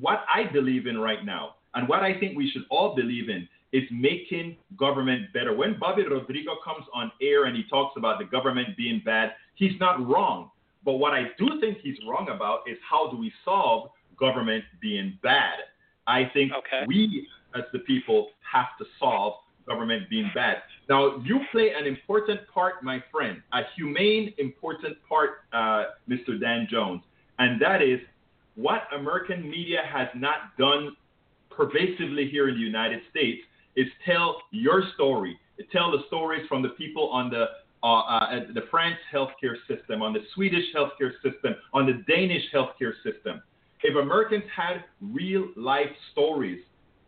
what I believe in right now and what I think we should all believe in is making government better. When Bobby Rodrigo comes on air and he talks about the government being bad, he's not wrong. But what I do think he's wrong about is how do we solve government being bad? I think okay. we, as the people, have to solve government being bad. Now, you play an important part, my friend, a humane, important part, uh, Mr. Dan Jones, and that is what American media has not done pervasively here in the United States is tell your story. Tell the stories from the people on the uh, uh, the French healthcare system, on the Swedish healthcare system, on the Danish healthcare system. If Americans had real life stories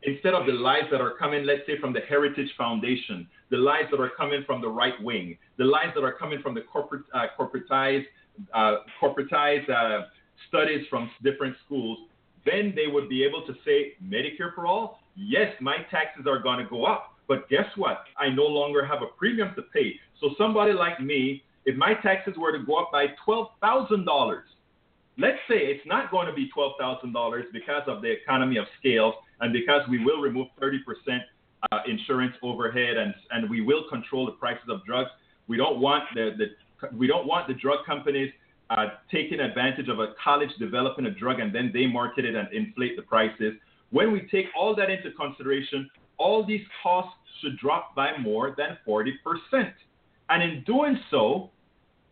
instead of the lies that are coming, let's say, from the Heritage Foundation, the lies that are coming from the right wing, the lies that are coming from the corporate, uh, corporatized uh, corporatized uh, studies from different schools, then they would be able to say Medicare for all. Yes, my taxes are going to go up, but guess what? I no longer have a premium to pay. So somebody like me, if my taxes were to go up by twelve thousand dollars, let's say it's not going to be twelve thousand dollars because of the economy of scales and because we will remove thirty percent uh, insurance overhead and and we will control the prices of drugs. We don't want the, the we don't want the drug companies uh, taking advantage of a college developing a drug and then they market it and inflate the prices. When we take all that into consideration, all these costs should drop by more than 40%. And in doing so,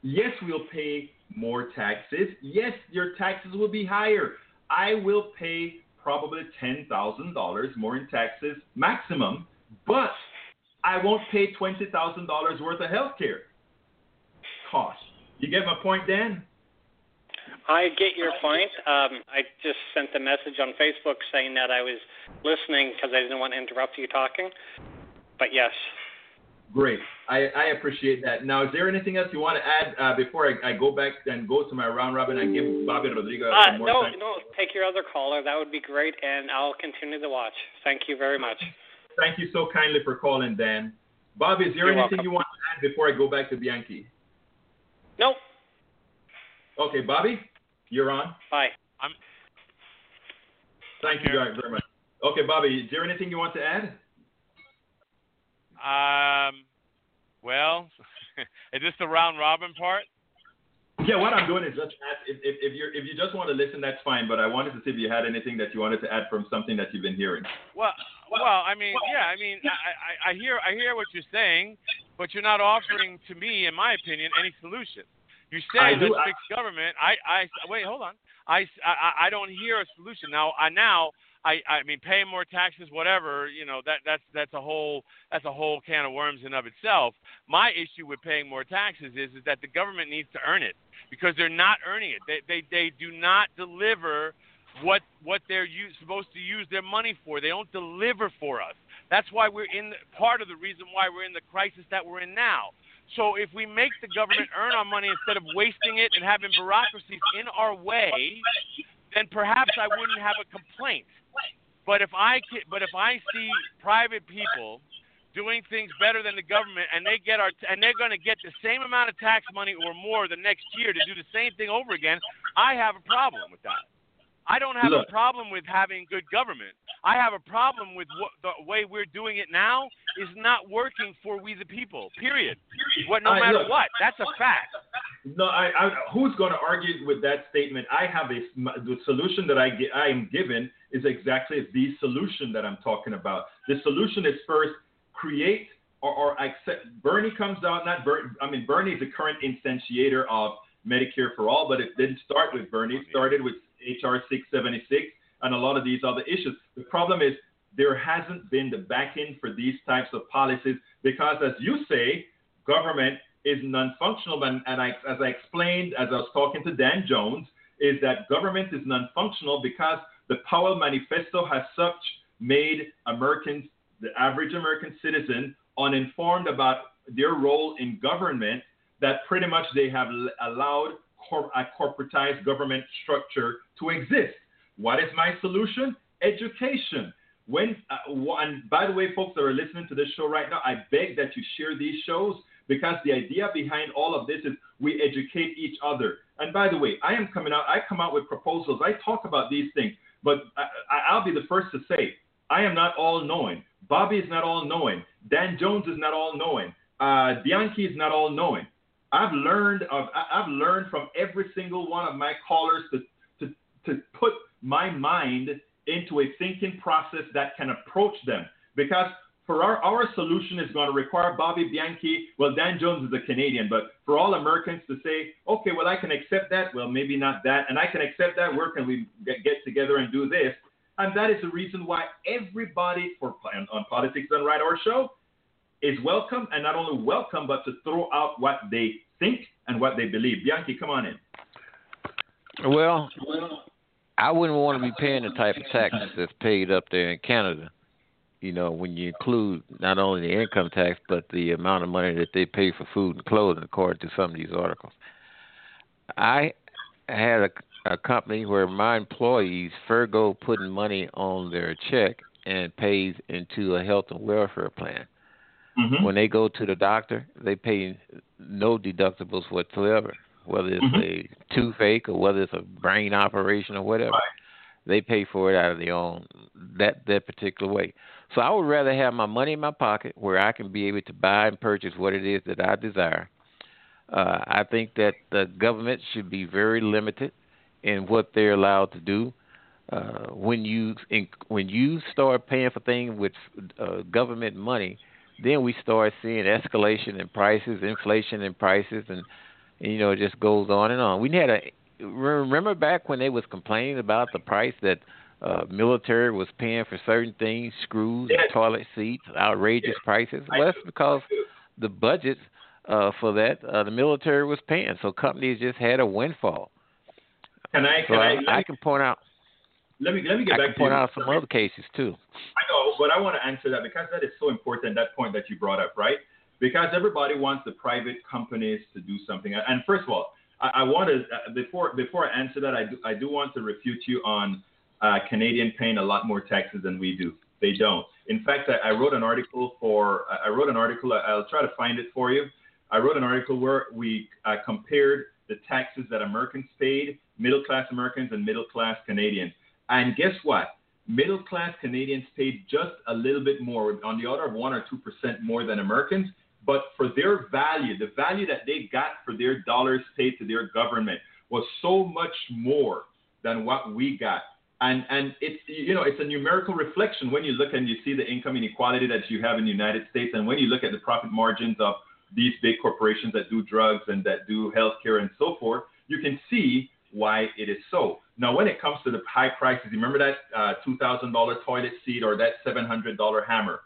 yes, we'll pay more taxes. Yes, your taxes will be higher. I will pay probably $10,000 more in taxes maximum, but I won't pay $20,000 worth of health care cost. You get my point, Dan? I get your point. Um, I just sent a message on Facebook saying that I was listening because I didn't want to interrupt you talking. But yes. Great. I, I appreciate that. Now, is there anything else you want to add uh, before I, I, go back and go to my round robin and give Bobby Rodriguez uh, more no, time? No, no. take your other caller. That would be great, and I'll continue to watch. Thank you very much. Thank you so kindly for calling, Dan. Bobby, is there You're anything welcome. you want to add before I go back to Bianchi? Nope. Okay, Bobby, you're on. Bye. I'm. Thank you here. very much. Okay, Bobby, is there anything you want to add? Um. Well, is this the round robin part? Yeah, what I'm doing is just ask if, if, if you if you just want to listen, that's fine. But I wanted to see if you had anything that you wanted to add from something that you've been hearing. Well, well, I mean, yeah, I mean, I, I, I hear, I hear what you're saying, but you're not offering to me, in my opinion, any solution. You say do- let's I- fix government. I, I, wait, hold on. I, I, I don't hear a solution now. I now, I, I mean, paying more taxes, whatever, you know, that that's that's a whole that's a whole can of worms in of itself. My issue with paying more taxes is is that the government needs to earn it because they're not earning it. They they they do not deliver what what they're use, supposed to use their money for. They don't deliver for us. That's why we're in the, part of the reason why we're in the crisis that we're in now. So if we make the government earn our money instead of wasting it and having bureaucracies in our way, then perhaps I wouldn't have a complaint. But if I but if I see private people doing things better than the government and they get our and they're going to get the same amount of tax money or more the next year to do the same thing over again, I have a problem with that. I don't have Look. a problem with having good government. I have a problem with what, the way we're doing it now is not working for we the people. Period. What no I- matter look. what. That's a fact. No, I, I, who's going to argue with that statement? I have a the solution that I I am given is exactly the solution that I'm talking about. The solution is first create or, or accept. Bernie comes out, not Bernie. I mean, Bernie is the current instantiator of Medicare for all, but it didn't start with Bernie. It started with HR 676 and a lot of these other issues. The problem is there hasn't been the backing for these types of policies because, as you say, government is non-functional. And, and I, as I explained, as I was talking to Dan Jones, is that government is non-functional because the Powell Manifesto has such made Americans, the average American citizen, uninformed about their role in government that pretty much they have allowed cor- a corporatized government structure to exist. What is my solution? Education. When uh, and by the way, folks that are listening to this show right now, I beg that you share these shows because the idea behind all of this is we educate each other. And by the way, I am coming out. I come out with proposals. I talk about these things, but I, I- I'll be the first to say I am not all knowing. Bobby is not all knowing. Dan Jones is not all knowing. Uh, Bianchi is not all knowing. I've learned of I've learned from every single one of my callers to to to put my mind into a thinking process that can approach them because for our, our solution is going to require Bobby Bianchi. Well, Dan Jones is a Canadian, but for all Americans to say, okay, well, I can accept that. Well, maybe not that. And I can accept that. Where can we get, get together and do this? And that is the reason why everybody for on, on Politics Done Right, our show, is welcome. And not only welcome, but to throw out what they think and what they believe. Bianchi, come on in. Well, I wouldn't want to be paying the type of taxes that's paid up there in Canada. You know, when you include not only the income tax but the amount of money that they pay for food and clothing, according to some of these articles. I had a, a company where my employees Fergo putting money on their check and pays into a health and welfare plan. Mm-hmm. When they go to the doctor, they pay no deductibles whatsoever, whether it's mm-hmm. a toothache or whether it's a brain operation or whatever. Right. They pay for it out of their own that that particular way. So I would rather have my money in my pocket where I can be able to buy and purchase what it is that I desire. Uh, I think that the government should be very limited in what they're allowed to do. Uh, when you in, when you start paying for things with uh, government money, then we start seeing escalation in prices, inflation in prices, and, and you know it just goes on and on. We had a remember back when they was complaining about the price that uh, military was paying for certain things, screws, yes. toilet seats, outrageous yes. prices. Well, that's because the budgets uh, for that uh, the military was paying, so companies just had a windfall. Can I? Can I, I, I, can point out. Let me let me get I back can point out some other cases too. I but I want to answer that because that is so important. That point that you brought up, right? Because everybody wants the private companies to do something. And first of all, I, I want to uh, before before I answer that, I do I do want to refute you on uh, Canadian paying a lot more taxes than we do. They don't. In fact, I, I wrote an article for I wrote an article. I'll try to find it for you. I wrote an article where we uh, compared the taxes that Americans paid, middle class Americans and middle class Canadians. And guess what? Middle class Canadians paid just a little bit more, on the order of one or two percent more than Americans. But for their value, the value that they got for their dollars paid to their government was so much more than what we got and and it's you know it's a numerical reflection when you look and you see the income inequality that you have in the United States, and when you look at the profit margins of these big corporations that do drugs and that do healthcare and so forth, you can see why it is so. Now, when it comes to the high prices, remember that uh, $2,000 toilet seat or that $700 hammer.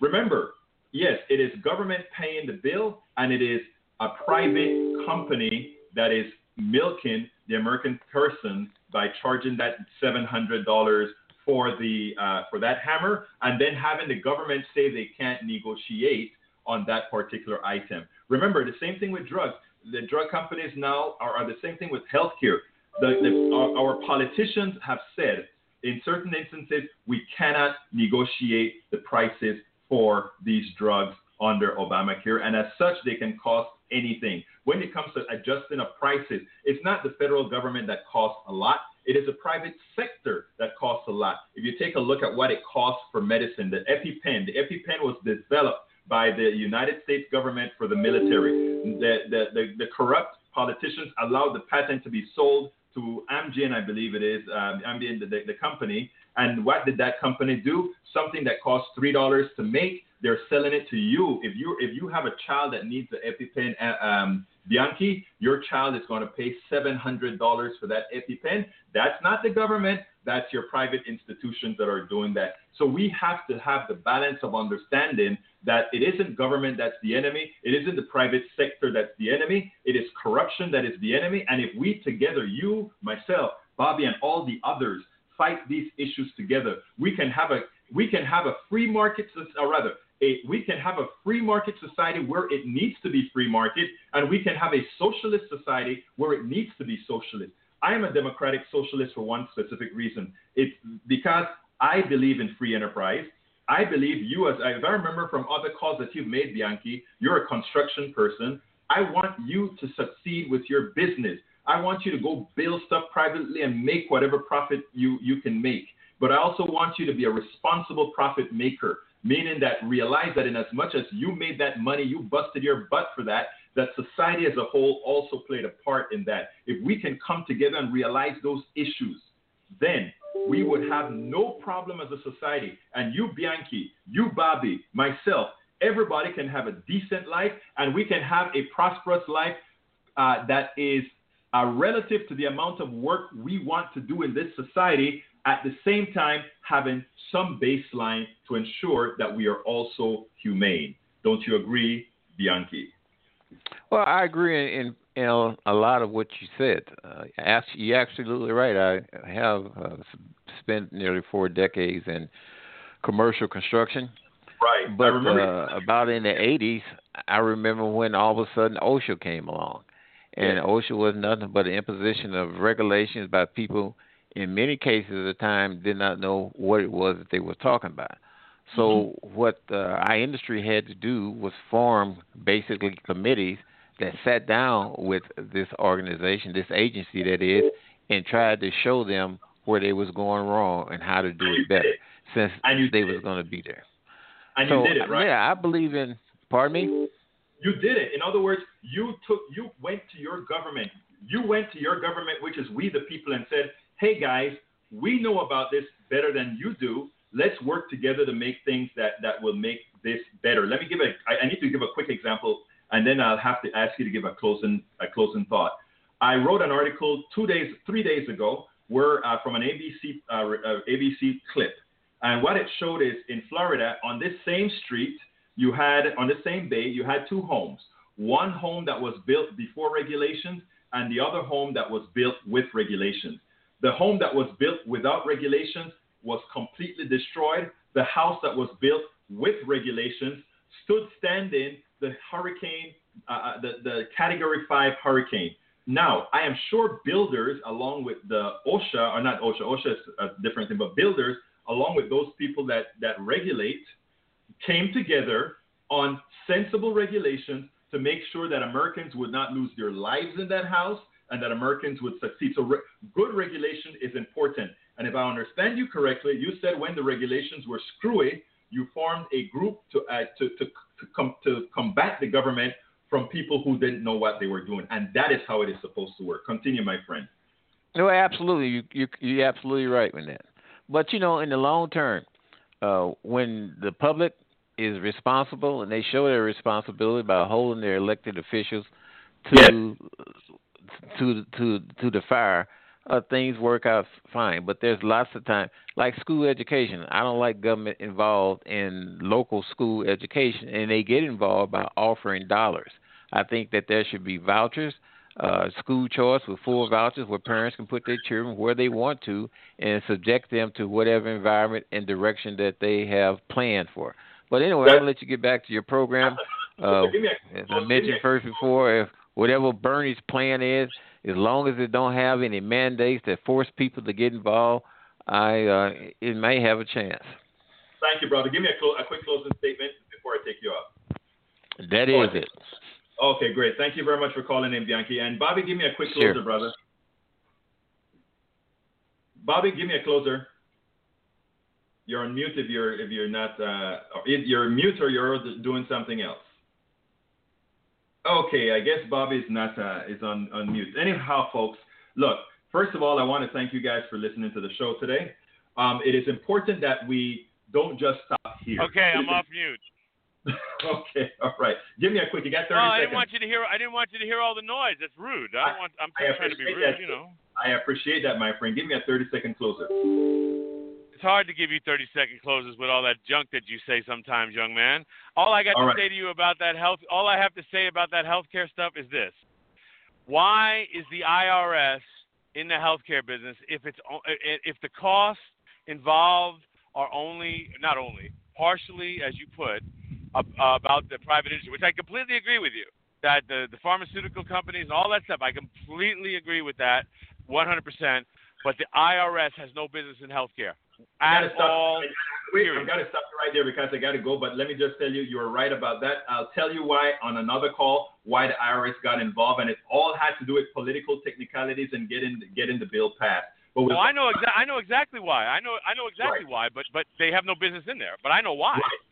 Remember, yes, it is government paying the bill, and it is a private company that is milking the American person by charging that $700 for the uh, for that hammer, and then having the government say they can't negotiate on that particular item. Remember, the same thing with drugs. The drug companies now are, are the same thing with healthcare. The, the, our, our politicians have said in certain instances we cannot negotiate the prices for these drugs under Obamacare, and as such, they can cost anything. When it comes to adjusting of prices, it's not the federal government that costs a lot. It is a private sector that costs a lot. If you take a look at what it costs for medicine, the EpiPen, the EpiPen was developed by the United States government for the military. The, the, the, the corrupt politicians allowed the patent to be sold to Amgen, I believe it is, um, Amgen, the, the, company. And what did that company do? Something that costs three dollars to make, they're selling it to you. If you if you have a child that needs the EpiPen, uh, um, Bianchi, your child is going to pay seven hundred dollars for that EpiPen. That's not the government. That's your private institutions that are doing that. So we have to have the balance of understanding that it isn't government that's the enemy. It isn't the private sector that's the enemy. It is corruption that is the enemy. And if we together, you, myself, Bobby, and all the others, fight these issues together, we can have a we can have a free market, or rather, a, we can have a free market society where it needs to be free market, and we can have a socialist society where it needs to be socialist. I am a democratic socialist for one specific reason. It's because I believe in free enterprise. I believe you, as if I remember from other calls that you've made, Bianchi, you're a construction person. I want you to succeed with your business. I want you to go build stuff privately and make whatever profit you, you can make. But I also want you to be a responsible profit maker meaning that realize that in as much as you made that money, you busted your butt for that, that society as a whole also played a part in that. If we can come together and realize those issues, then we would have no problem as a society. And you, Bianchi, you, Bobby, myself, everybody can have a decent life and we can have a prosperous life uh, that is uh, relative to the amount of work we want to do in this society at the same time having some baseline to ensure that we are also humane. Don't you agree, Bianchi? Well, I agree in, in, in a lot of what you said. Uh, you're absolutely right. I have uh, spent nearly four decades in commercial construction. Right. But uh, about in the 80s, I remember when all of a sudden OSHA came along and OSHA was nothing but an imposition of regulations by people. In many cases, at the time, did not know what it was that they were talking about. So mm-hmm. what uh, our industry had to do was form basically committees that sat down with this organization, this agency that is, and tried to show them where they was going wrong and how to do it better, since they was going to be there. And so, you did it, right? Yeah, I believe in. Pardon me. You did it. In other words, you took, you went to your government. You went to your government, which is we the people, and said, "Hey guys, we know about this better than you do let's work together to make things that, that will make this better. Let me give a, I, I need to give a quick example, and then I'll have to ask you to give a closing, a closing thought. I wrote an article two days, three days ago, where uh, from an ABC, uh, uh, ABC clip, and what it showed is in Florida, on this same street, you had on the same bay, you had two homes. One home that was built before regulations, and the other home that was built with regulations. The home that was built without regulations was completely destroyed. The house that was built with regulations stood standing the hurricane, uh, uh, the, the category five hurricane. Now, I am sure builders, along with the OSHA, or not OSHA, OSHA is a different thing, but builders, along with those people that, that regulate, came together on sensible regulations to make sure that Americans would not lose their lives in that house and that Americans would succeed. So, re- good regulation is important. And if I understand you correctly, you said when the regulations were screwy, you formed a group to uh, to to to, com- to combat the government from people who didn't know what they were doing, and that is how it is supposed to work. Continue, my friend. No, absolutely. You you you're absolutely right with that. But you know, in the long term, uh, when the public is responsible and they show their responsibility by holding their elected officials to yes. to to to the fire, uh, things work out fine. But there's lots of time, like school education. I don't like government involved in local school education, and they get involved by offering dollars. I think that there should be vouchers, uh, school choice with full vouchers where parents can put their children where they want to and subject them to whatever environment and direction that they have planned for. But anyway, I'll let you get back to your program. Uh, as I mentioned first before, if whatever Bernie's plan is, as long as it don't have any mandates that force people to get involved, I uh, it may have a chance. Thank you, brother. Give me a, clo- a quick closing statement before I take you off. That is it. Okay, great. Thank you very much for calling in, Bianchi. And Bobby, give me a quick closer, sure. brother. Bobby, give me a closer. You're on mute if you're if you're not uh, if you're mute or you're doing something else. Okay, I guess Bobby's not uh, is on, on mute. Anyhow, folks, look. First of all, I want to thank you guys for listening to the show today. Um, it is important that we don't just stop here. Okay, I'm off mute. okay, all right. Give me a quick. You got 30 well, I didn't want you to hear. I didn't want you to hear all the noise. That's rude. I, don't want. I'm trying to be rude. That. You know. I appreciate that, my friend. Give me a 30 second closer hard to give you 30 second closes with all that junk that you say sometimes, young man. All I got all to right. say to you about that health, all I have to say about that healthcare stuff is this: Why is the IRS in the healthcare business if it's if the costs involved are only not only partially, as you put, about the private industry, which I completely agree with you. That the, the pharmaceutical companies and all that stuff, I completely agree with that, 100%. But the IRS has no business in healthcare. I gotta stop. Wait, I gotta stop right there because I gotta go. But let me just tell you, you are right about that. I'll tell you why on another call why the IRS got involved, and it all had to do with political technicalities and getting getting the bill passed. But well, I know exa- I know exactly why. I know I know exactly right. why. But but they have no business in there. But I know why. Right.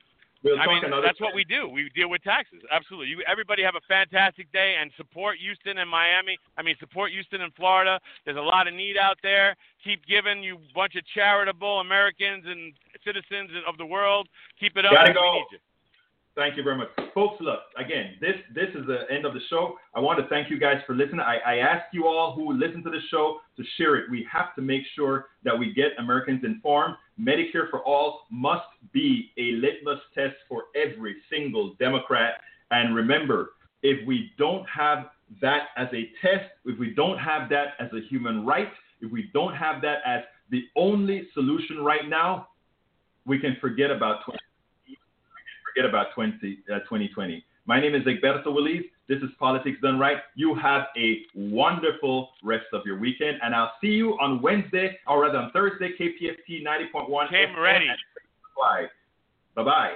We'll I mean, that's time. what we do. We deal with taxes. Absolutely. You, everybody have a fantastic day and support Houston and Miami. I mean, support Houston and Florida. There's a lot of need out there. Keep giving you bunch of charitable Americans and citizens of the world. Keep it up. Gotta go. You. Thank you very much. Folks, look, again, this this is the end of the show. I want to thank you guys for listening. I, I ask you all who listen to the show to share it. We have to make sure that we get Americans informed. Medicare for all must be a litmus test for every single Democrat. And remember, if we don't have that as a test, if we don't have that as a human right, if we don't have that as the only solution right now, we can forget about 20 forget about 20, uh, 2020. My name is Egberto Willies. This is Politics Done Right. You have a wonderful rest of your weekend, and I'll see you on Wednesday, or rather on Thursday, KPFT 90.1. Came ready. Bye bye.